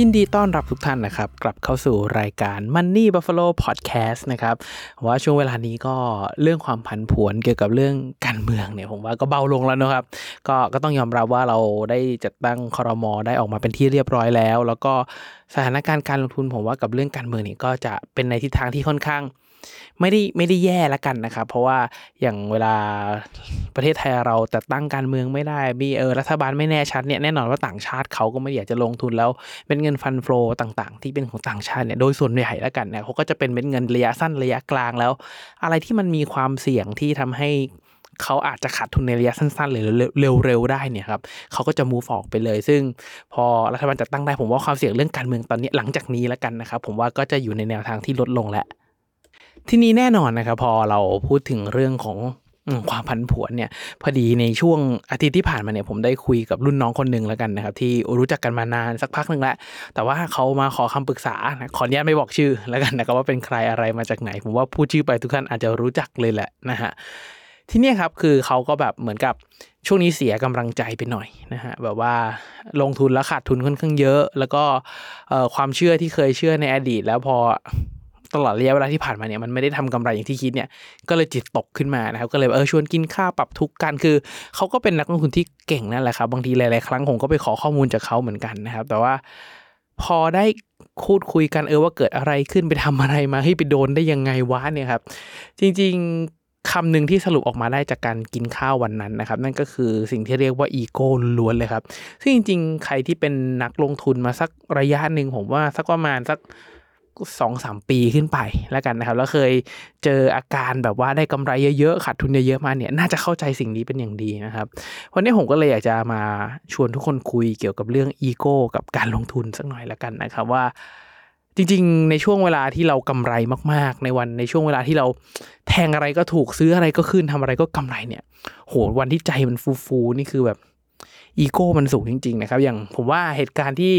ยินดีต้อนรับทุกท่านนะครับ กลับเข้าสู่รายการ Money Buffalo Podcast นะครับว่าช่วงเวลานี้ก็เรื่องความผันผวนเกี่ยวกับเรื่องการเมืองเนี่ยผมว่าก็เบาลงแล้วนะครับ ก็ก็ต้องยอมรับว่าเราได้จัดตั้งคอรมอได้ออกมาเป็นที่เรียบร้อยแล้ว แล้วก็สถานการณ์การลงทุนผมว่ากับเรื่องการเมืองเนี่ยก็จะเป็นในทิศทางที่ค่อนข้าง ไม่ได้ไม่ได้แย่ละกันนะครับ เพราะว่าอย่างเวลาประเทศไทยเราจัดตั้งการเมืองไม่ได้มีเออรัฐบาลไม่แน่ชัดเนี่ยแน่นอนว่าต่างชาติเขาก็ไม่อยากจะลงทุนแล้วเป็นเงินฟันโฟลต่างๆ ที่เป็นของต่างชาติเนี่ยโดยส่วนใหญ่ละกันเนี่ยเขาก็จะเป็นเม็ดเงินระยะสั้นระยะกลางแล้ว อะไรที่มันมีความเสี่ยงที่ทำให้เขาอาจจะขาดทุนในระยะสั้นๆหรือเร็วๆได้เนี่ยครับเขาก็จะ move ออกไปเลย ซึ่งพอรัฐบาลจัดตั้งได้ผมว่าความเสี่ยงเรื่องการเมืองตอนนี้หลังจากนี้แล้วกันนะครับผมว่าก็จะอยู่ในแนวทางที่ลดลงแล้ว ที่นี้แน่นอนนะครับพอเราพูดถึงเรื่องของความผันผวนเนี่ยพอดีในช่วงอาทิตย์ที่ผ่านมาเนี่ยผมได้คุยกับรุ่นน้องคนหนึ่งแล้วกันนะครับ ที่รู้จักกันมานานสักพักหนึ่งแล้วแต่ว่าเขามาขอคำปรึกษานะขออนุญาตไม่บอกชื่อแล้วกันนะครับว่าเป็นใครอะไรมาจากไหน ผมว่าพูดชื่อไปทุกท่านอาจจะรู้จักเลยแหละนะฮะที่นี่ครับคือเขาก็แบบเหมือนกับช่วงนี้เสียกำลังใจไปหน่อยนะฮะแบบว่าลงทุนแล้วขาดทุนค่อนข้างเยอะ แล้วก็ความเชื่อที่เคยเชื่อในอดีต แล้วพอ ตลอดระยะเวลาที่ผ่านมาเนี่ยมันไม่ได้ทำกำไรอย่างที่คิดเนี่ยก็เลยจิตตกขึ้นมานะครับก็เลยเออชวนกินข้าวปรับทุกข์กันคือเขาก็เป็นนักลงทุนที่เก่งนั่นแหละครับบางทีหลายๆครั้งผมก็ไปขอข้อมูลจากเขาเหมือนกันนะครับ แต่ว่าพอได้พูดคุยกันเออว่าเกิดอะไรขึ้นไปทำอะไรมาให้ไปโดนได้ยังไงวะเนี่ยครับ จริงๆคำหนึ่งที่สรุปออกมาได้จากการกินข้าววันนั้นนะครับ นั่นก็คือสิ่งที่เรียกว่าอีโก้ล้วนเลยครับ ซึ่งจริง ๆ ใครที่เป็นนักลงทุนมาสักระยะหนึ่งผมว่าสักประมาณสัก สองสามปีขึ้นไปแล้วกันนะครับ แล้วเคยเจออาการแบบว่าได้กำไรเยอะๆขาดทุนเยอะๆมาเนี่ยน่าจะเข้าใจสิ่งนี้เป็นอย่างดีนะครับ วันนี้ผมก็เลยอยากจะมาชวนทุกคนคุยเกี่ยวกับเรื่องอีโก้กับการลงทุนสักหน่อยแล้วกันนะครับว่าจริงๆ ในช่วงเวลาที่เรากำไรมากๆ ในวันในช่วงเวลาที่เราแทงอะไรก็ถูกซื้ออะไรก็ขึ้นทำอะไรก็กำไรเนี่ย โหวันที่ใจมันฟูๆนี่คือแบบอีโก้มันสูงจริง ๆ นะครับ อย่างผมว่าเหตุการณ์ที่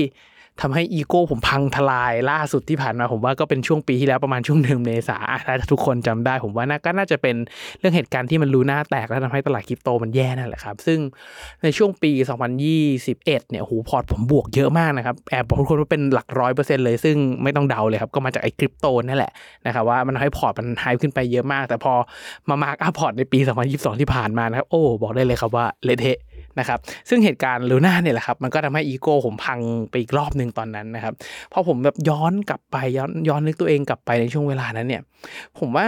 ทำให้อีโก้ผมพังทลายล่าสุดที่ผ่านมาผมว่าก็เป็นช่วงปีที่แล้วประมาณช่วงเดือนเมษาถ้าทุกคนจำได้ ผมว่าน่าก็น่าจะเป็นเรื่องเหตุการณ์ที่มันรู้หน้าแตกแล้วทำให้ตลาดคริปโตมันแย่นั่นแหละครับ ซึ่งในช่วงปี 2021 เนี่ยโหพอร์ตผมบวกเยอะมากนะครับแอบบอกทุกคนว่าเป็นหลักร้อยเปอร์เซ็นต์เลย ซึ่งไม่ต้องเดาเลยครับ ก็มาจากไอ้คริปโตนั่นแหละนะครับว่ามันทำให้พอร์ตมันหายขึ้นไปเยอะมาก แต่พอมา mark up พอร์ตในปี 2022 ที่ผ่านมานะครับโอ้บอกได้เลยครับว่าเละเทะ นะครับซึ่งเหตุการณ์ลูน่าเนี่ยแหละครับมันก็ทำให้อีโก้ผมพังไปอีกรอบหนึ่งตอนนั้นนะครับพอผมแบบย้อนกลับไปย้อนย้อนนึกตัวเองกลับไปในช่วงเวลานั้นเนี่ยผมว่า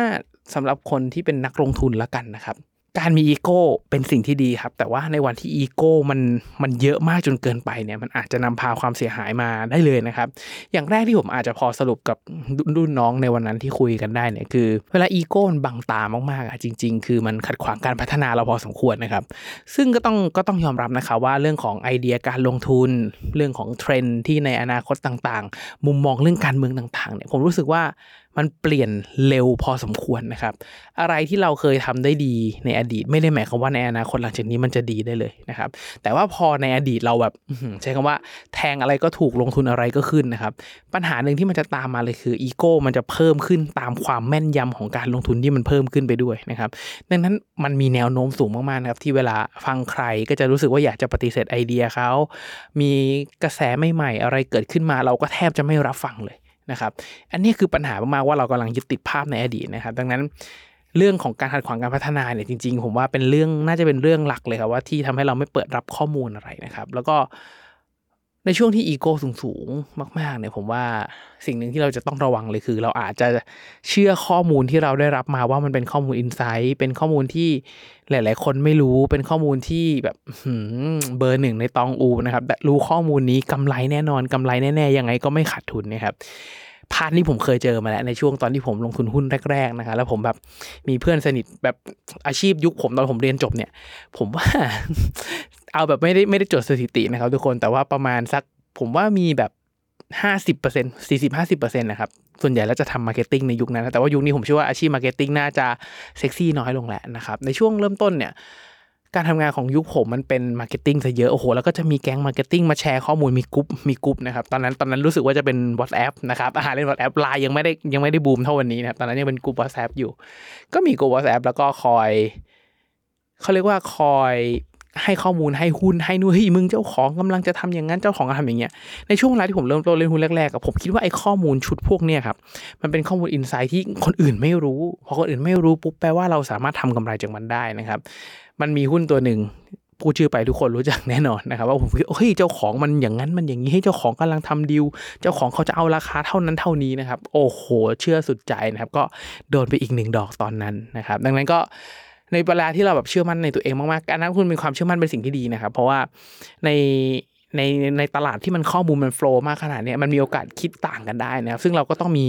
สำหรับคนที่เป็นนักลงทุนละกันนะครับ การมีอีโก้เป็นสิ่งที่ดีครับ แต่ว่าในวันที่อีโก้มันมันเยอะมากจนเกินไปเนี่ยมันอาจจะนำพาความเสียหายมาได้เลยนะครับ อย่างแรกที่ผมอาจจะพอสรุปกับรุ่นน้องในวันนั้นที่คุยกันได้เนี่ยคือ เวลาอีโก้มันบังตามากๆอะจริง ๆ คือมันขัดขวางการพัฒนาเราพอสมควรนะครับ ซึ่งก็ต้องก็ต้องยอมรับนะครับว่าเรื่องของไอเดียการลงทุน เรื่องของเทรนด์ที่ในอนาคตต่างๆ มุมมองเรื่องการเมืองต่างๆเนี่ยผมรู้สึกว่า มันเปลี่ยนเร็วพอสมควรนะครับ อะไรที่เราเคยทำได้ดีในอดีต ไม่ได้หมายความว่าในอนาคตหลังจากนี้มันจะดีได้เลยนะครับ แต่ว่าพอในอดีตเราแบบใช้คำว่าแทงอะไรก็ถูกลงทุนอะไรก็ขึ้นนะครับ ปัญหาหนึ่งที่มันจะตามมาเลยคืออีโก้มันจะเพิ่มขึ้นตามความแม่นยำของการลงทุนที่มันเพิ่มขึ้นไปด้วยนะครับ ดังนั้นมันมีแนวโน้มสูงมากๆนะครับที่เวลาฟังใครก็จะรู้สึกว่าอยากจะปฏิเสธไอเดียเขา มีกระแสใหม่ๆอะไรเกิดขึ้นมาเราก็แทบจะไม่รับฟังเลย นะครับ อันนี้คือปัญหามากๆว่าเรากำลังยึดติดภาพในอดีตนะครับ ดังนั้นเรื่องของการขัดขวางการพัฒนาเนี่ยจริง ๆ ผมว่าเป็นเรื่องน่าจะเป็นเรื่องหลักเลยครับว่าที่ทำให้เราไม่เปิดรับข้อมูลอะไรนะครับ แล้วก็ ในช่วงที่อีโก้สูงๆ มาก ๆ เนี่ยผมว่าสิ่งหนึ่งที่เราจะต้องระวังเลยคือ เราอาจจะเชื่อข้อมูลที่เราได้รับมาว่ามันเป็นข้อมูลอินไซต์เป็นข้อมูลที่หลาย ๆ คนไม่รู้เป็นข้อมูลที่แบบเบอร์หนึ่งในตองอูนะครับแค่รู้ข้อมูลนี้กำไรแน่นอนกำไรแน่ ๆ ยังไงก็ไม่ขาดทุนนะครับ part นี้ผมเคยเจอมาแล้วในช่วงตอนที่ผมลงทุนหุ้นแรกๆนะครับแล้วผมแบบมีเพื่อนสนิทแบบอาชีพยุคผมตอนผมเรียนจบเนี่ย ผมว่า เอาแบบไม่ได้ไม่ได้จดสถิตินะครับ ทุกคนแต่ว่าประมาณสักผมว่ามีแบบห้าสิบเปอร์เซ็นต์สี่สิบห้าสิบเปอร์เซ็นต์นะครับ ส่วนใหญ่แล้วจะทำ marketing ในยุคนั้น แต่ว่ายุคนี้ผมเชื่อว่าอาชีพ marketing น่าจะเซ็กซี่น้อยลงแหละนะครับ ในช่วงเริ่มต้นเนี่ย การทำงานของยุคผมมันเป็น marketing ซะเยอะโอ้โหแล้วก็จะมีแก๊ง marketing มาแชร์ข้อมูลมีกรุ๊ปมีกรุ๊ปนะครับตอนนั้นตอนนั้นรู้สึกว่าจะเป็น WhatsApp นะครับอาหารเล่น WhatsApp ไลน์ยังไม่ได้ยังไม่ได้บูมเท่าวันนี้นะครับตอนนั้นยังเป็นกรุ๊ป WhatsApp อยู่ ก็มีกลุ่ม WhatsApp แล้วก็คอยเขาเรียกว่าคอยให้ข้อมูลให้หุ้นให้นู่นเฮ้ยมึงเจ้าของกำลังจะทำอย่างนั้นเจ้าของกำลังทำอย่างเงี้ยในช่วงเวลาที่ผมเริ่มต้นเล่นหุ้นแรกๆอะผมคิดว่าไอ้ข้อมูลชุดพวกเนี้ยครับมันเป็นข้อมูลอินไซต์ที่คนอื่นไม่รู้พอคนอื่นไม่รู้ปุ๊บแปลว่าเราสามารถทำกำไรจากมันได้นะครับ มันมีหุ้นตัวหนึ่งพูดชื่อไปทุกคนรู้จักแน่นอนนะครับว่าผมคิดเฮ้ยเจ้าของมันอย่างนั้นมันอย่างนี้ให้เจ้าของกำลังทำดีลเจ้าของเขาจะเอาราคาเท่านั้นเท่านี้นะครับ โอ้โห เชื่อสุดใจนะครับ ก็โดนไปอีกหนึ่งดอกตอนนั้นนะครับ ดังนั้นก็ในเวลาที่เราแบบเชื่อมั่นในตัวเองมากๆการนั้นคุณมีความเชื่อมั่นเป็นสิ่งที่ดีนะครับ เพราะว่าใน ในในตลาดที่มันข้อมูลมันโฟล์มากขนาดนี้มันมีโอกาสคิดต่างกันได้นะครับ ซึ่งเราก็ต้องมี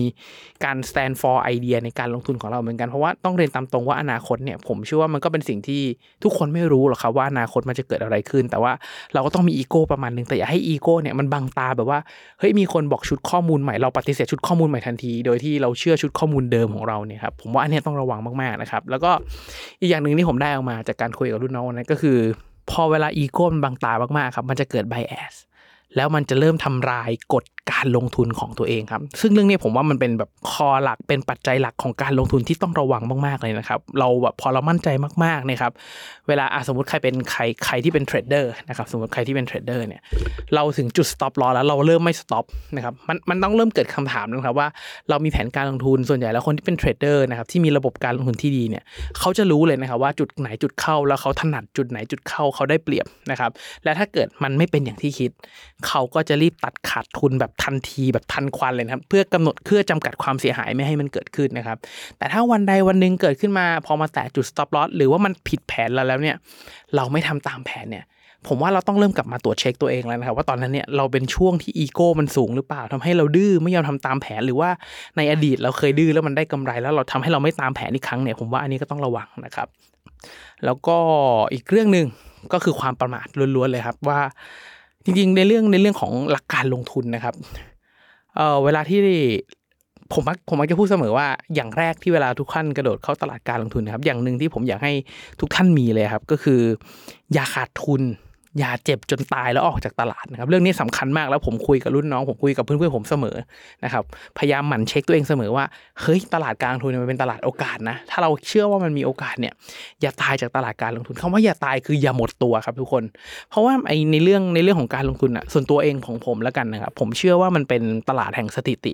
การ stand for ไอเดียในการลงทุนของเราเหมือนกัน เพราะว่าต้องเรียนตามตรงว่าอนาคตเนี่ยผมเชื่อว่ามันก็เป็นสิ่งที่ทุกคนไม่รู้หรอกครับว่าอนาคตมันจะเกิดอะไรขึ้น แต่ว่าเราก็ต้องมีอีโก้ประมาณหนึงแต่อย่าให้อีโก้เนี่ยมันบังตาแบบว่าเฮ้ยมีคนบอกชุดข้อมูลใหม่เราปฏิเสธชุดข้อมูลใหม่ทันที โดยที่เราเชื่อชุดข้อมูลเดิมของเราเนี่ยครับผมว่าอันนี้ต้องระวังมากๆนะครับแล้วก็อีกอย่างหนึ่งที่ผมได้ออกมาจากการคุยกับรุ่นน้องนั้นก็คือ พอเวลาอีโก้มันบังตามากๆครับ มันจะเกิด bias แล้วมันจะเริ่มทำลายกฎ การลงทุนของตัวเองครับ ซึ่งเรื่องนี้ผมว่ามันเป็นแบบ core หลักเป็นปัจจัยหลักของการลงทุนที่ต้องระวังมากๆเลยนะครับเราแบบพอเรามั่นใจมากๆเนะครับเวลาสมมติใครเป็นใครใครที่เป็นเทรดเดอร์นะครับสมมติใครที่เป็นเทรดเดอร์เนี่ยเราถึงจุด stop loss แล้วเราเริ่มไม่ stop นะครับมันมันต้องเริ่มเกิดคำถามนะครับว่าเรามีแผนการลงทุนส่วนใหญ่แล้วคนที่เป็นเทรดเดอร์นะครับที่มีระบบการลงทุนที่ดีเนี่ยเขาจะรู้เลยนะครับว่าจุดไหนจุดเข้าแล้วเขาถนัดจุดไหนจุดเข้าเขาได้เปรียบนะครับและถ้าเกิดมันไม่เป็นอย่างที่คิด เขาก็จะรีบตัดขาดทุนแบบทันทีแบบทันควันเลยนะครับ เพื่อกำหนดเพื่อจำกัดความเสียหายไม่ให้มันเกิดขึ้นนะครับ แต่ถ้าวันใดวันหนึ่งเกิดขึ้นมา พอมาแตะจุด stop loss หรือว่ามันผิดแผนเราแล้วเนี่ย เราไม่ทำตามแผนเนี่ยผมว่าเราต้องเริ่มกลับมาตรวจเช็คตัวเองแล้วนะครับว่าตอนนั้นเนี่ยเราเป็นช่วงที่อีโก้มันสูงหรือเปล่าทำให้เราดื้อไม่ยอมทำตามแผนหรือว่าในอดีตเราเคยดื้อแล้วมันได้กำไรแล้วเราทำให้เราไม่ตามแผนอีกครั้งเนี่ยผมว่าอันนี้ก็ต้องระวังนะครับ แล้วก็อีกเรื่องหนึ่งก็คือความประมาทล้วนๆเลยครับว่า จริงๆ ในเรื่องในเรื่องของหลักการลงทุนนะครับเออเวลาที่ผมมักผมมักจะพูดเสมอว่าอย่างแรกที่เวลาทุกท่านกระโดดเข้าตลาดการลงทุนนะครับ อย่างหนึ่งที่ผมอยากให้ทุกท่านมีเลยครับ ก็คือ อย่าขาดทุน อย่าเจ็บจนตายแล้วออกจากตลาดนะครับ เรื่องนี้สำคัญมากแล้วผมคุยกับรุ่นน้องผมคุยกับเพื่อนๆผมเสมอนะครับ พยายามหมั่นเช็คตัวเองเสมอว่าเฮ้ยตลาดการลงทุนเนี่ยมันเป็นตลาดโอกาสนะ ถ้าเราเชื่อว่ามันมีโอกาสเนี่ย อย่าตายจากตลาดการลงทุนคำว่าอย่าตายคืออย่าหมดตัวครับทุกคน เพราะว่าไอ้ในเรื่องในเรื่องของการลงทุนอะส่วนตัวเองของผมแล้วกันนะครับ ผมเชื่อว่ามันเป็นตลาดแห่งสถิติ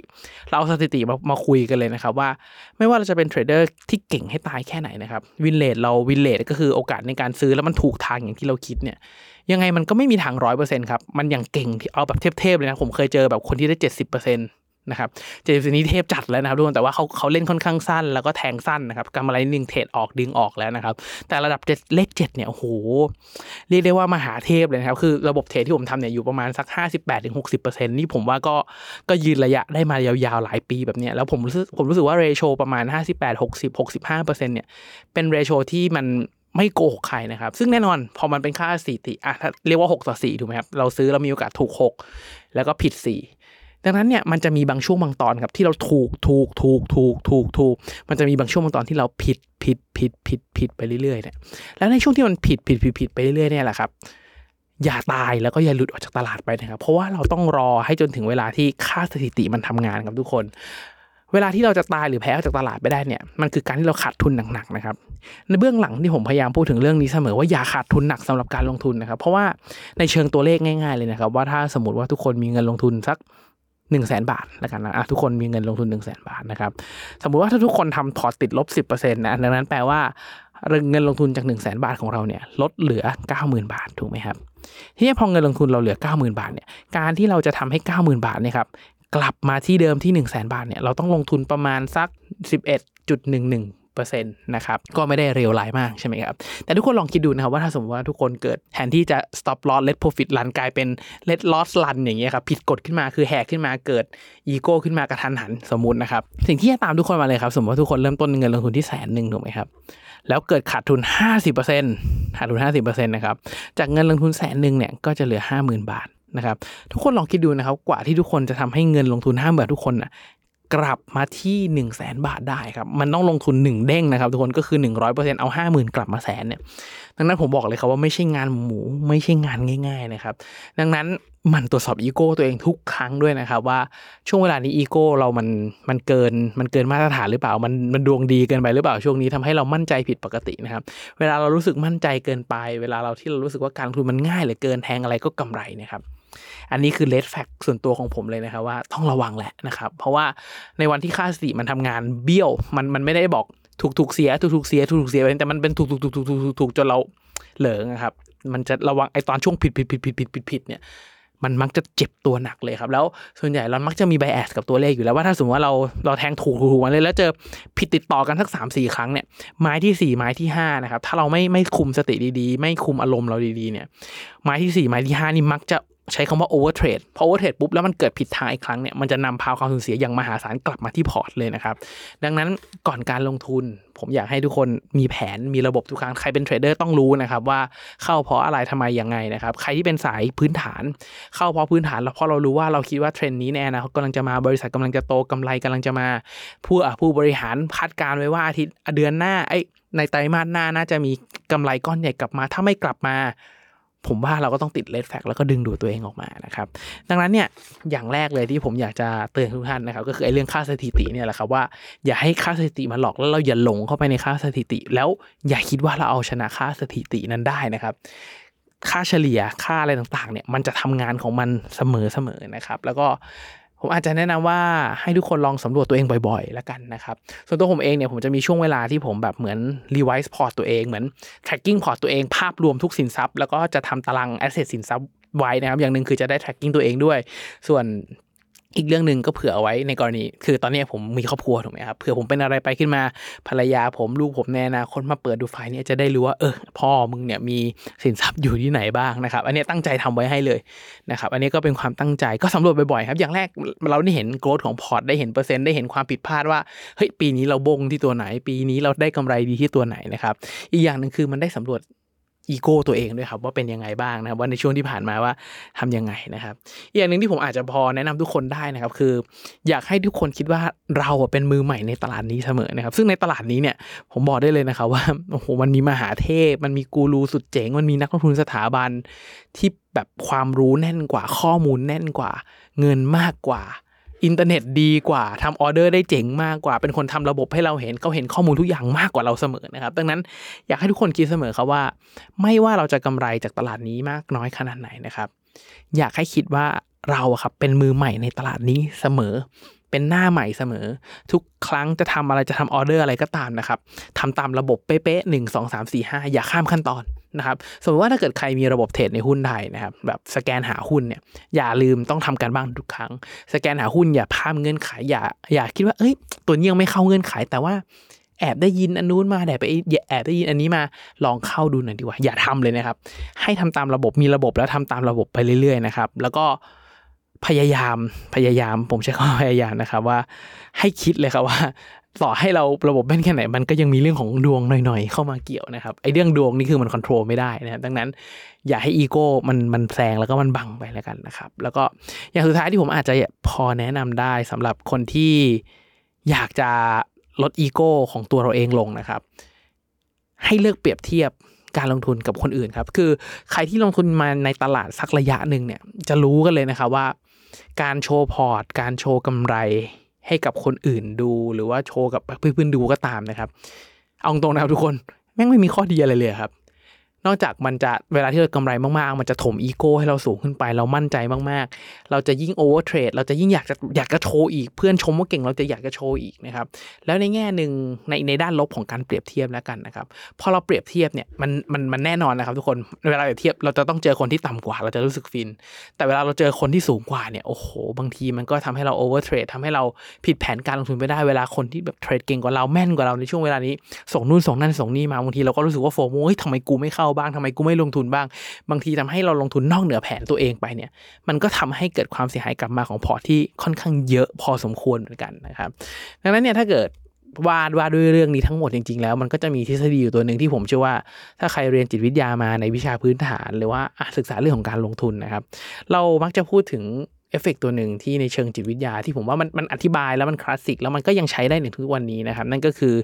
เราเอาสถิติมามาคุยกันเลยนะครับว่า ไม่ว่าเราจะเป็นเทรดเดอร์ที่เก่งให้ตายแค่ไหนนะครับ win rate เรา win rate ก็คือโอกาสในการซื้อแล้วมันถูกทางอย่างที่เราคิดเนี่ย ยังไงมันก็ไม่มีทางร้อยเปอร์เซ็นต์ครับ มันอย่างเก่งที่เอาแบบเทพๆเลยนะ ผมเคยเจอแบบคนที่ได้เจ็ดสิบเปอร์เซ็นต์นะครับเจมส์นี้เทพจัดแล้วนะครับทุกคนแต่ว่าเขาเขาเล่นค่อนข้างสั้น แล้วก็แทงสั้นนะครับกำไรนึ่งเทรดออกดึงออกแล้วนะครับ แต่ระดับเจ็ดเลขเจ็ดเนี่ยโอ้โหเรียกได้ว่ามหาเทพเลยนะครับ คือระบบเทรดที่ผมทำเนี่ยอยู่ประมาณสักห้าสิบแปดถึงหกสิบเปอร์เซ็นต์นี่ผมว่าก็ก็ยืนระยะได้มายาวๆหลายปีแบบเนี้ยแล้วผมรู้สึกผมรู้สึกว่าเรโชประมาณห้าสิบแปดหกสิบหกสิบห้าเปอร์เซ็นต์เนี่ยเป็นเรโชที่มัน ไม่โกหกใครนะครับ ซึ่งแน่นอนพอมันเป็นค่าสถิติอะถ้าเรียกว่า 6 ต่อ 4 ถูกไหมครับ เราซื้อเรามีโอกาสถูก 6 แล้วก็ผิด 4 ดังนั้นเนี่ยมันจะมีบางช่วงบางตอนครับที่เราถูกถูกถูกถูกถูกถูก มันจะมีบางช่วงบางตอนที่เราผิดผิดผิดผิดผิดไปเรื่อยๆเนี่ยแล้วในช่วงที่มันผิดผิดผิดผิดไปเรื่อยๆเนี่ยแหละครับอย่าตายแล้วก็อย่าหลุดออกจากตลาดไปนะครับ เพราะว่าเราต้องรอให้จนถึงเวลาที่ค่าสถิติมันทำงานครับทุกคน เวลาที่เราจะตายหรือแพ้ออกจากตลาดไปได้เนี่ยมันคือการที่เราขาดทุนหนักๆนะครับในเบื้องหลังที่ผมพยายามพูดถึงเรื่องนี้เสมอว่าอย่าขาดทุนหนักสำหรับการลงทุนนะครับ เพราะว่าในเชิงตัวเลขง่ายๆเลยนะครับ ว่าถ้าสมมติว่าทุกคนมีเงินลงทุนสักหนึ่งแสนบาทแล้วกันนะทุกคนมีเงินลงทุนหนึ่งแสนบาทนะครับสมมุติว่าถ้าทุกคนทำพอร์ตติดลบสิบเปอร์เซ็นต์นะดังนั้นแปลว่าเงินลงทุนจากหนึ่งแสนบาทของเราเนี่ยลดเหลือ 90,000 บาทถูกไหมครับทีนี้พอเงินลงทุนเราเหลือ 90,000 บาทเนี่ยการที่เราจะทำให้ 90,000 บาทเนี่ยครับ กลับมาที่เดิมที่ 100,000 บาทเนี่ยเราต้องลงทุนประมาณสัก 11.11เปอร์เซ็นต์นะครับก็ไม่ได้เลวร้ายมากใช่ไหมครับ แต่ทุกคนลองคิดดูนะครับว่าถ้าสมมติว่าทุกคนเกิดแทนที่จะ stop loss let profit run กลายเป็น let loss run อย่างเงี้ยครับผิดกฎขึ้นมาคือแหกขึ้นมาเกิดอีโก้ขึ้นมากระทันหันสมมุตินะครับ สิ่งที่จะตามทุกคนมาเลยครับ สมมติว่าทุกคนเริ่มต้นเงินลงทุนที่แสนหนึ่งถูกไหมครับ แล้วเกิดขาดทุน 50%ขาดทุน 50%นะครับจากเงินลงทุนแสนหนึ่งเนี่ยก็จะเหลือ 50,000 บาท นะครับทุกคนลองคิดดูนะครับ กว่าที่ทุกคนจะทำให้เงินลงทุนห้าหมื่นทุกคนนะกลับมาที่1 0 0 0 0แสนบาทได้ครับ มันต้องลงทุน 1 เด้งนะครับ ทุกคนก็คือ 100%เอา 50,000 กลับมาแสนเนี่ยดังนั้นผมบอกเลยครับว่าไม่ใช่งานหมูไม่ใช่งานง่าย ๆนะครับ ดังนั้นมันตรวจสอบอีโก้ตัวเองทุกครั้งด้วยนะครับ ว่าช่วงเวลานี้อีโก้เรามันมันเกินมันเกินมาตรฐานหรือเปล่า มันมันดวงดีเกินไปหรือเปล่าช่วงนี้ทำให้เรามั่นใจผิดปกตินะครับ เวลาเรารู้สึกมั่นใจเกินไป เวลาเราที่เรารู้สึกว่าการลงทุนมันง่ายเหลือเกินแทงอะไรก็กำไรนะครับ อันนี้คือเลดแฟกส่วนตัวของผมเลยนะครับว่าต้องระวังแหละนะครับ เพราะว่าในวันที่ค่าสติมันทำงานเบี้ยว มันมันไม่ได้บอกถูกถูกเสียถูกถูกเสียถูกถูกเสียแต่มันเป็นถูกถูกถูกถูกถูกถูกจนเราเหลิงนะครับ มันจะระวังไอตอนช่วงผิดผิดผิดผิดผิดผิดผิดเนี่ยมันมักจะเจ็บตัวหนักเลยครับ แล้วส่วนใหญ่เรามักจะมีไบแอสกับตัวเลขอยู่แล้วว่าถ้าสมมติว่าเราเราแทงถูกถูกมาเลยแล้วเจอผิดติดต่อกันสักสามสี่ครั้งเนี่ยไม้ที่สี่ไม้ที่ห้านะครับถ้าเราไม่ไม่คุมสติดีๆ ไม่คุมอารมณ์เราดีๆเนี่ยไม้ที่สี่ไม้ที่ห้านี่มักจะ ใช้คำว่า overtrade พอ overtrade ปุ๊บแล้วมันเกิดผิดทางอีกครั้งเนี่ยมันจะนำพาความสูญเสียอย่างมหาศาลกลับมาที่พอร์ตเลยนะครับ ดังนั้นก่อนการลงทุน ผมอยากให้ทุกคนมีแผนมีระบบทุกครั้งใครเป็นเทรดเดอร์ต้องรู้นะครับว่าเข้าเพราะอะไรทำไมยังไงนะครับ ใครที่เป็นสายพื้นฐาน เข้าเพราะพื้นฐานแล้วเพราะเรารู้ว่าเราคิดว่าเทรนด์นี้แน่นะกำลังจะมาบริษัทกำลังจะโตกำไรกำลังจะมาผู้อะผู้บริหารคาดการณ์ไว้ว่าอาทิตย์เดือนหน้าไอ้ในไตรมาสหน้าน่าจะมีกำไรก้อนใหญ่กลับมา ถ้าไม่กลับมา ผมว่าเราก็ต้องติดเลดแฟกแล้วก็ดึงดูดตัวเองออกมานะครับ ดังนั้นเนี่ยอย่างแรกเลยที่ผมอยากจะเตือนทุกท่านนะครับก็คือไอ้เรื่องค่าสถิติเนี่ยแหละครับว่าอย่าให้ค่าสถิติมาหลอกแล้วเราอย่าหลงเข้าไปในค่าสถิติ แล้วอย่าคิดว่าเราเอาชนะค่าสถิตินั้นได้นะครับค่าเฉลี่ยค่าอะไรต่างๆเนี่ยมันจะทำงานของมันเสมอๆนะครับ แล้วก็ ผมอาจจะแนะนำว่าให้ทุกคนลองสำรวจตัวเองบ่อยๆ แล้วกันนะครับ ส่วนตัวผมเองเนี่ยผมจะมีช่วงเวลาที่ผมแบบเหมือนรีไวซ์พอร์ตัวเองเหมือน tracking พอร์ตัวเองภาพรวมทุกสินทรัพย์แล้วก็จะทำตาราง asset สินทรัพย์ไว้นะครับอย่างหนึ่งคือจะได้ tracking ตัวเองด้วย ส่วน อีกเรื่องหนึ่งก็เผื่อเอาไว้ในกรณี คือตอนนี้ผมมีครอบครัวถูกไหมครับเผื่อผมเป็นอะไรไปขึ้นมาภรรยาผมลูกผมในอนาคตมาเปิดดูไฟล์นี่จะได้รู้ว่าเออพ่อมึงเนี่ยมีสินทรัพย์อยู่ที่ไหนบ้างนะครับ อันนี้ตั้งใจทำไว้ให้เลยนะครับ อันนี้ก็เป็นความตั้งใจก็สำรวจบ่อยๆครับ อย่างแรกเราได้เห็นโกรธของพอร์ตได้เห็นเปอร์เซ็นต์ได้เห็นความผิดพลาดว่าเฮ้ยปีนี้เราบงที่ตัวไหน ปีนี้เราได้กำไรดีที่ตัวไหนนะครับ อีกอย่างหนึ่งคือมันได้สำรวจ อีโก้ตัวเองด้วยครับว่าเป็นยังไงบ้างนะครับว่าในช่วงที่ผ่านมาว่าทำยังไงนะครับอีกอย่างหนึ่งที่ผมอาจจะพอแนะนำทุกคนได้นะครับ คือ อยากให้ทุกคนคิดว่าเราเป็นมือใหม่ในตลาดนี้เสมอนะครับ ซึ่งในตลาดนี้เนี่ยผมบอกได้เลยนะครับว่าโอ้โหมันมีมหาเทพ มันมีกูรูสุดเจ๋ง มันมีนักลงทุนสถาบันที่แบบความรู้แน่นกว่าข้อมูลแน่นกว่า เงินมากกว่า อินเทอร์เน็ตดีกว่าทำออเดอร์ได้เจ๋งมากกว่า เป็นคนทำระบบให้เราเห็นเขาเห็นข้อมูลทุกอย่างมากกว่าเราเสมอนะครับ ดังนั้นอยากให้ทุกคนคิดเสมอครับว่า ไม่ว่าเราจะกำไรจากตลาดนี้มากน้อยขนาดไหนนะครับ อยากให้คิดว่าเราอะครับเป็นมือใหม่ในตลาดนี้เสมอ เป็นหน้าใหม่เสมอ ทุกครั้งจะทำอะไรจะทำออเดอร์อะไรก็ตามนะครับทำตามระบบเป๊ะๆหนึ่งสองสามสี่ห้าอย่าข้ามขั้นตอน นะครับสมมติว่าถ้าเกิดใครมีระบบเทรดในหุ้นไทยนะครับแบบสแกนหาหุ้นเนี่ยอย่าลืมต้องทำการบ้างทุกครั้ง สแกนหาหุ้นอย่าพลาดเงื่อนไขอย่าอย่าคิดว่าเอ้ยตัวนี้ยังไม่เข้าเงื่อนไขแต่ว่าแอบได้ยินอันนู้นมาแอบไปแอบได้ยินอันนี้มาลองเข้าดูหน่อยดีกว่า อย่าทำเลยนะครับ ให้ทำตามระบบมีระบบแล้วทำตามระบบไปเรื่อยๆนะครับ แล้วก็ พยายามพยายาม ผมใช้คำพยายามนะครับว่าให้คิดเลยครับว่า ต่อให้เราระบบแม่นแค่ไหน มันก็ยังมีเรื่องของดวงหน่อยๆ เข้ามาเกี่ยวนะครับไอ้เรื่องดวงนี่คือมันควบคุมไม่ได้นะครับดังนั้นอย่าให้อีโก้มันมันแซงแล้วก็มันบังไปแล้วกันนะครับ แล้วก็อย่างสุดท้ายที่ผมอาจจะพอแนะนำได้สำหรับคนที่อยากจะลดอีโก้ของตัวเราเองลงนะครับ ให้เลิกเปรียบเทียบการลงทุนกับคนอื่นครับ คือใครที่ลงทุนมาในตลาดสักระยะหนึ่งเนี่ย จะรู้กันเลยนะครับว่า การโชว์พอร์ต การโชว์กำไรให้กับคนอื่นดูหรือว่าโชว์กับเพื่อนๆดูก็ตามนะครับ เอาตรงนะครับทุกคนแม่งไม่มีข้อดีอะไรเลยครับ นอกจากมันจะเวลาที่เรากำไรมากๆ มันจะถมอีโก้ให้เราสูงขึ้นไป เรามั่นใจมากๆ เราจะยิ่ง overtrade เราจะยิ่งอยากจะอยากจะโชว์อีกเพื่อนชมว่าเก่งเราจะอยากจะโชว์อีกนะครับแล้วในแง่หนึ่งในในด้านลบของการเปรียบเทียบแล้วกันนะครับพอเราเปรียบเทียบเนี่ยมันมันมันแน่นอนนะครับทุกคนเวลาเปรียบเทียบเราจะต้องเจอคนที่ต่ำกว่า เราจะรู้สึกฟิน แต่เวลาเราเจอคนที่สูงกว่าเนี่ยโอ้โห บางทีมันก็ทำให้เรา overtrade ทำให้เราผิดแผนการลงทุนไปได้เวลาคนที่แบบเทรดเก่งกว่าเราแม่นกว่าเราในช่วงเวลานี้ส่งนู่นส่งนั่นส่งนี่มาบางทีเราก็รู้สึกว่า FOMO เฮ้ยทำไมกูไม่เข้าบ้างทำไมกูไม่ลงทุนบ้าง บางทีทำให้เราลงทุนนอกเหนือแผนตัวเองไปเนี่ย มันก็ทำให้เกิดความเสียหายกลับมาของพอร์ตที่ค่อนข้างเยอะพอสมควรเหมือนกันนะครับ ดังนั้นเนี่ยถ้าเกิดวาดว่าด้วยเรื่องนี้ทั้งหมดจริงๆ แล้วมันก็จะมีทฤษฎีอยู่ตัวหนึ่งที่ผมเชื่อว่า ถ้าใครเรียนจิตวิทยามาในวิชาพื้นฐาน หรือว่าศึกษาเรื่องของการลงทุนนะครับ เรามักจะพูดถึง เอฟเฟกตัวหนึ่งที่ในเชิงจิตวิทยาที่ผมว่ามันมันอธิบายแล้วมันคลาสสิกแล้วมันก็ยังใช้ได้ในทุกวันนี้นะครับ นั่นก็คือ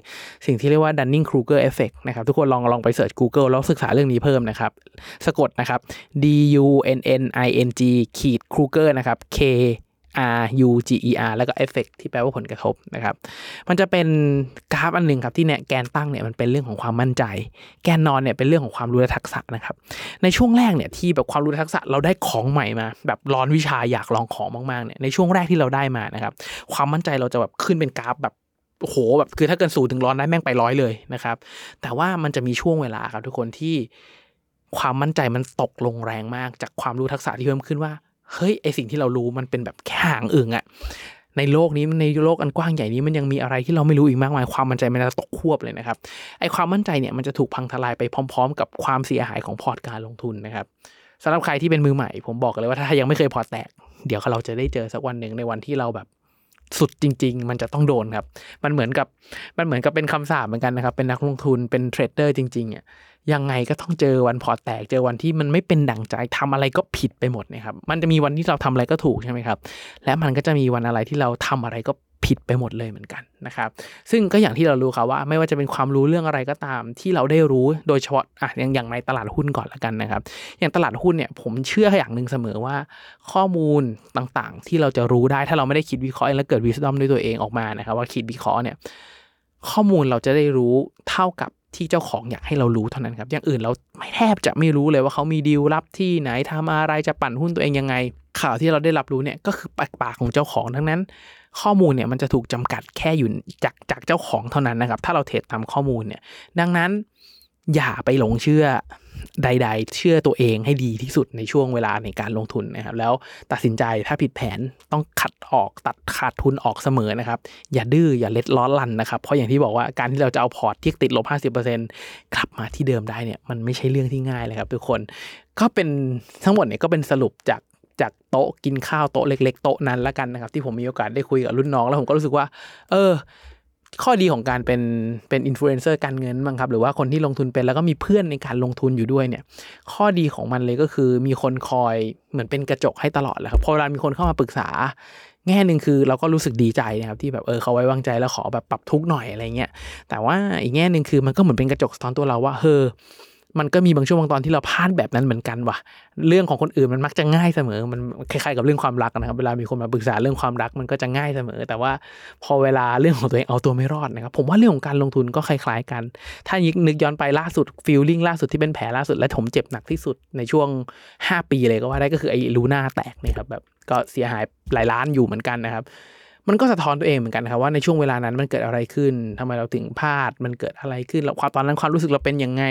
สิ่งที่เรียกว่า Dunning-Kruger effect นะครับ ทุกคนลองลองไปเสิร์ช Google แล้วศึกษาเรื่องนี้เพิ่มนะครับ สะกดนะครับ D U N N I N G ขีด Kruger นะครับ K R U G E R แล้วก็ effect ที่แปลว่าผลกระทบนะครับ มันจะเป็นกราฟอันหนึ่งครับที่เนี่ยแกนตั้งเนี่ยมันเป็นเรื่องของความมั่นใจ แกนนอนเนี่ยเป็นเรื่องของความรู้และทักษะนะครับ ในช่วงแรกเนี่ยที่แบบความรู้และทักษะเราได้ของใหม่มา แบบร้อนวิชาอยากลองของมากๆเนี่ยในช่วงแรกที่เราได้มานะครับ ความมั่นใจเราจะแบบขึ้นเป็นกราฟแบบโอ้โหแบบคือถ้าเกินศูนย์ถึงร้อนได้แม่งไปร้อยเลยนะครับ แต่ว่ามันจะมีช่วงเวลาครับทุกคนที่ความมั่นใจมันตกลงแรงมากจากความรู้ทักษะที่เพิ่มขึ้นว่า เฮ้ยไอสิ่งที่เรารู้มันเป็นแบบแค่หางอึ่งอะในโลกนี้ในโลกอันกว้างใหญ่นี้มันยังมีอะไรที่เราไม่รู้อีกมากมายความมั่นใจมันจะตกฮวบเลยนะครับไอความมั่นใจเนี่ยมันจะถูกพังทลายไปพร้อม ๆ กับความเสียหายของพอร์ตการลงทุนนะครับสำหรับใครที่เป็นมือใหม่ ผมบอกเลยว่าถ้ายังไม่เคยพอร์ตแตก เดี๋ยวเราจะได้เจอสักวันหนึ่งในวันที่เราแบบสุดจริง ๆ มันจะต้องโดนครับ มันเหมือนกับมันเหมือนกับเป็นคำสาปเหมือนกันนะครับ เป็นนักลงทุนเป็นเทรดเดอร์จริงๆอะยั ยังไงก็ต้องเจอวันพอร์ตแตกเจอวันที่มันไม่เป็นดั่งใจทำอะไรก็ผิดไปหมดนะครับ มันจะมีวันที่เราทำอะไรก็ถูกใช่ไหมครับ และมันก็จะมีวันอะไรที่เราทำอะไรก็ผิดไปหมดเลยเหมือนกันนะครับ ซึ่งก็อย่างที่เรารู้ครับว่า ไม่ว่าจะเป็นความรู้เรื่องอะไรก็ตาม ที่เราได้รู้โดยเฉพาะอะอย่างอย่างในตลาดหุ้นก่อนละกันนะครับ อย่างตลาดหุ้นเนี่ยผมเชื่ออย่างหนึ่งเสมอว่า ข้อมูลต่างๆ ที่เราจะรู้ได้ถ้าเราไม่ได้คิดวิเคราะห์เองแล้วเกิดวิสตอมด้วยตัวเองออกมานะครับ ว่าคิดวิเคราะห์เนี่ยข้อมูลเราจะได้รู้เท่ากับ ที่เจ้าของอยากให้เรารู้เท่านั้นครับ อย่างอื่นเราไม่แทบจะไม่รู้เลยว่าเขามีดีลลับที่ไหนทำอะไรจะปั่นหุ้นตัวเองยังไง ข่าวที่เราได้รับรู้เนี่ยก็คือปากปากของเจ้าของทั้งนั้น ข้อมูลเนี่ยมันจะถูกจำกัดแค่อยู่จากจากเจ้าของเท่านั้นนะครับ ถ้าเราเทรดตามข้อมูลเนี่ยดังนั้น อย่าไปหลงเชื่อใด ๆ เชื่อตัวเองให้ดีที่สุดในช่วงเวลาในการลงทุนนะครับ แล้วตัดสินใจถ้าผิดแผนต้องขัดออกตัดขาดทุนออกเสมอนะครับ อย่าดื้ออย่าเล็ดล้อลันนะครับ เพราะอย่างที่บอกว่าการที่เราจะเอาพอร์ตที่ติดลบ 50%กลับมาที่เดิมได้เนี่ยมันไม่ใช่เรื่องที่ง่ายเลยครับทุกคนก็เป็นทั้งหมดเนี่ยก็เป็นสรุปจากจากโต๊ะกินข้าวโต๊ะเล็ก ๆ โต๊ะนั้นแล้วกันนะครับ ที่ผมมีโอกาสได้คุยกับรุ่นน้องแล้วผมก็รู้สึกว่า เออ ข้อดีของการเป็นเป็นอินฟลูเอนเซอร์การเงินบ้างครับ หรือว่าคนที่ลงทุนเป็นแล้วก็มีเพื่อนในการลงทุนอยู่ด้วยเนี่ย ข้อดีของมันเลยก็คือมีคนคอยเหมือนเป็นกระจกให้ตลอดแหละครับพอเวลามีคนเข้ามาปรึกษา แง่หนึ่งคือเราก็รู้สึกดีใจนะครับที่แบบเออเขาไว้วางใจแล้วขอแบบปรับทุกข์หน่อยอะไรเงี้ยแต่ว่าอีกแง่หนึ่งคือมันก็เหมือนเป็นกระจกสะท้อนตัวเราว่าเฮอ มันก็มีบางช่วงบางตอนที่เราพลาดแบบนั้นเหมือนกันว่ะ เรื่องของคนอื่นมันมักจะง่ายเสมอ มันคล้ายๆกับเรื่องความรักนะครับ เวลามีคนมาปรึกษาเรื่องความรักมันก็จะง่ายเสมอ แต่ว่าพอเวลาเรื่องของตัวเองเอาตัวไม่รอดนะครับ ผมว่าเรื่องของการลงทุนก็คล้ายๆกัน ถ้ายิกนึกย้อนไปล่าสุดฟีลลิ่งล่าสุดที่เป็นแผลล่าสุดและผมเจ็บหนักที่สุดในช่วง 5 ปีเลยก็ว่าได้ก็คือไอ้ลูน่าแตกเนี่ยครับแบบก็เสียหายหลายล้านอยู่เหมือนกันนะครับ มันก็สะท้อนตัวเองเหมือนกันครับว่าในช่วงเวลานั้นมันเกิดอะไรขึ้นทำไมเราถึงพลาด มันเกิดอะไรขึ้นแล้วความตอนนั้นความรู้สึกเราเป็นยังไง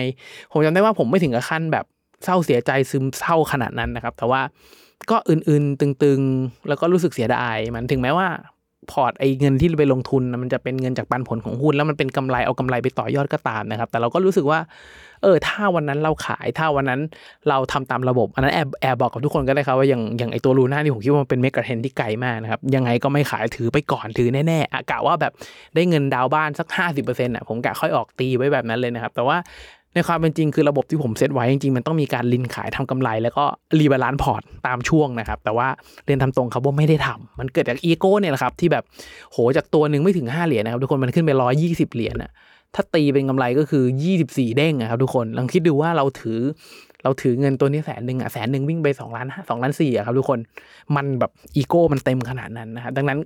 ผมจำได้ว่าผมไม่ถึงกับขั้นแบบเศร้าเสียใจซึมเศร้าขนาดนั้นนะครับ แต่ว่าก็อื่นๆตึงๆ แล้วก็รู้สึกเสียดายมันถึงแม้ว่าพอร์ตไอ้เงินที่ไปลงทุนมันจะเป็นเงินจากปันผลของหุ้น แล้วมันเป็นกำไรเอากำไรไปต่อยอดก็ตามนะครับ แต่เราก็รู้สึกว่า เออ ถ้าวันนั้นเราขายถ้าวันนั้นเราทำตามระบบ อันนั้นแอบแอบบอกกับทุกคนก็ได้ครับว่าอย่างอย่างไอตัวลูน่าที่ผมคิดว่ามันเป็นเมกะเทรนที่ไกลมากนะครับยังไงก็ไม่ขายถือไปก่อนถือแน่ๆอะกะว่าแบบได้เงินดาวบ้านสัก 50%อะผมกะค่อยออกตีไว้แบบนั้นเลยนะครับ แต่ว่าในความเป็นจริงคือระบบที่ผมเซตไว้จริงๆ มันต้องมีการรินขายทำกำไร แล้วก็ rebalance พอร์ตตามช่วงนะครับ แต่ว่าเรียนตามตรงครับว่าไม่ได้ทำมันเกิดจากอีโก้เนี่ยแหละครับที่แบบโหจากตัวหนึ่งไม่ถึง 5 เหรียญนะครับทุกคนมันขึ้นไปร้อยยี่สิบเหรียญอะ ถ้าตีเป็นกำไรก็คือ 24 เด้งนะครับทุกคนลองคิดดูว่าเราถือ เราถือเงินตัวนี้แสนหนึ่งอะแสนหนึ่งวิ่งไป2ล้านสองล้านสี่อะครับทุกคนมันแบบอีโก้มันเต็มขนาดนั้นนะครับดังนั้น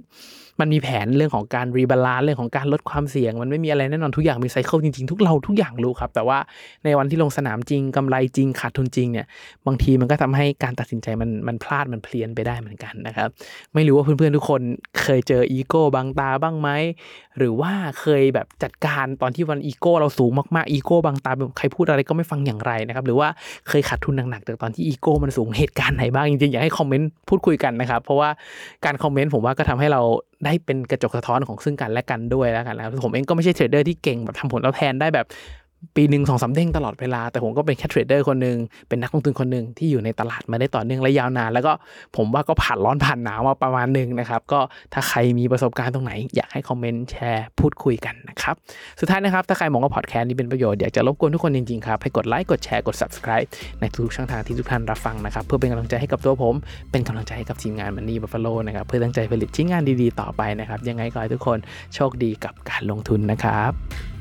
มันมีแผนเรื่องของการ rebalance เรื่องของการลดความเสี่ยง มันไม่มีอะไรแน่นอนทุกอย่างมี cycle จริงๆ ทุกเราทุกอย่างรู้ครับ แต่ว่าในวันที่ลงสนามจริงกำไรจริงขาดทุนจริงเนี่ยบางทีมันก็ทำให้การตัดสินใจมันมันพลาดมันเพี้ยนไปได้เหมือนกันนะครับไม่รู้ว่าเพื่อนๆทุกคนเคยเจออีโก้บังตาบ้างไหมหรือว่าเคยแบบจัดการตอนที่วันอีโก้เราสูงมากๆอีโก้บังตาแบบใครพูดอะไรก็ไม่ฟังอย่างไรนะครับหรือว่าเคยขาดทุนหนักๆจากตอนที่อีโก้มันสูงเหตุการณ์ไหนบ้างจริงๆอยากให้คอมเมนต์พูดคุยกันนะครับ เพราะว่าการคอมเมนต์ผมว่าก็ทำให้เราได้เป็นกระจกสะท้อนของซึ่งกันและกันด้วยแล้วกันนะผมเองก็ไม่ใช่เทรดเดอร์ที่เก่งแบบทำผลตอบแทนได้แบบ ปีหนึ่งสองสามเด้งตลอดเวลา แต่ผมก็เป็นแค่เทรดเดอร์คนหนึ่งเป็นนักลงทุนคนหนึ่งที่อยู่ในตลาดมาได้ต่อเนื่องและยาวนาน แล้วก็ผมว่าก็ผ่านร้อนผ่านหนาวมาประมาณหนึ่งนะครับ ก็ถ้าใครมีประสบการณ์ตรงไหน อยากให้คอมเมนต์แชร์พูดคุยกันนะครับ สุดท้ายนะครับ ถ้าใครมองว่าพอดแคสต์นี้เป็นประโยชน์อยากจะรบกวนทุกคนจริงๆครับให้กดไลค์กดแชร์กด subscribe ในทุกช่องทางที่ทุกท่านรับฟังนะครับเพื่อเป็นกำลังใจให้กับตัวผม เป็นกำลังใจให้กับทีมงานมันนี่บัฟฟาโลนะครับเพื่อตั้งใจผลิตชิ้นงานดีๆ ต่อไปนะครับยังไงก็ให้ทุกคนโชคดีกับการลงทุนนะครับ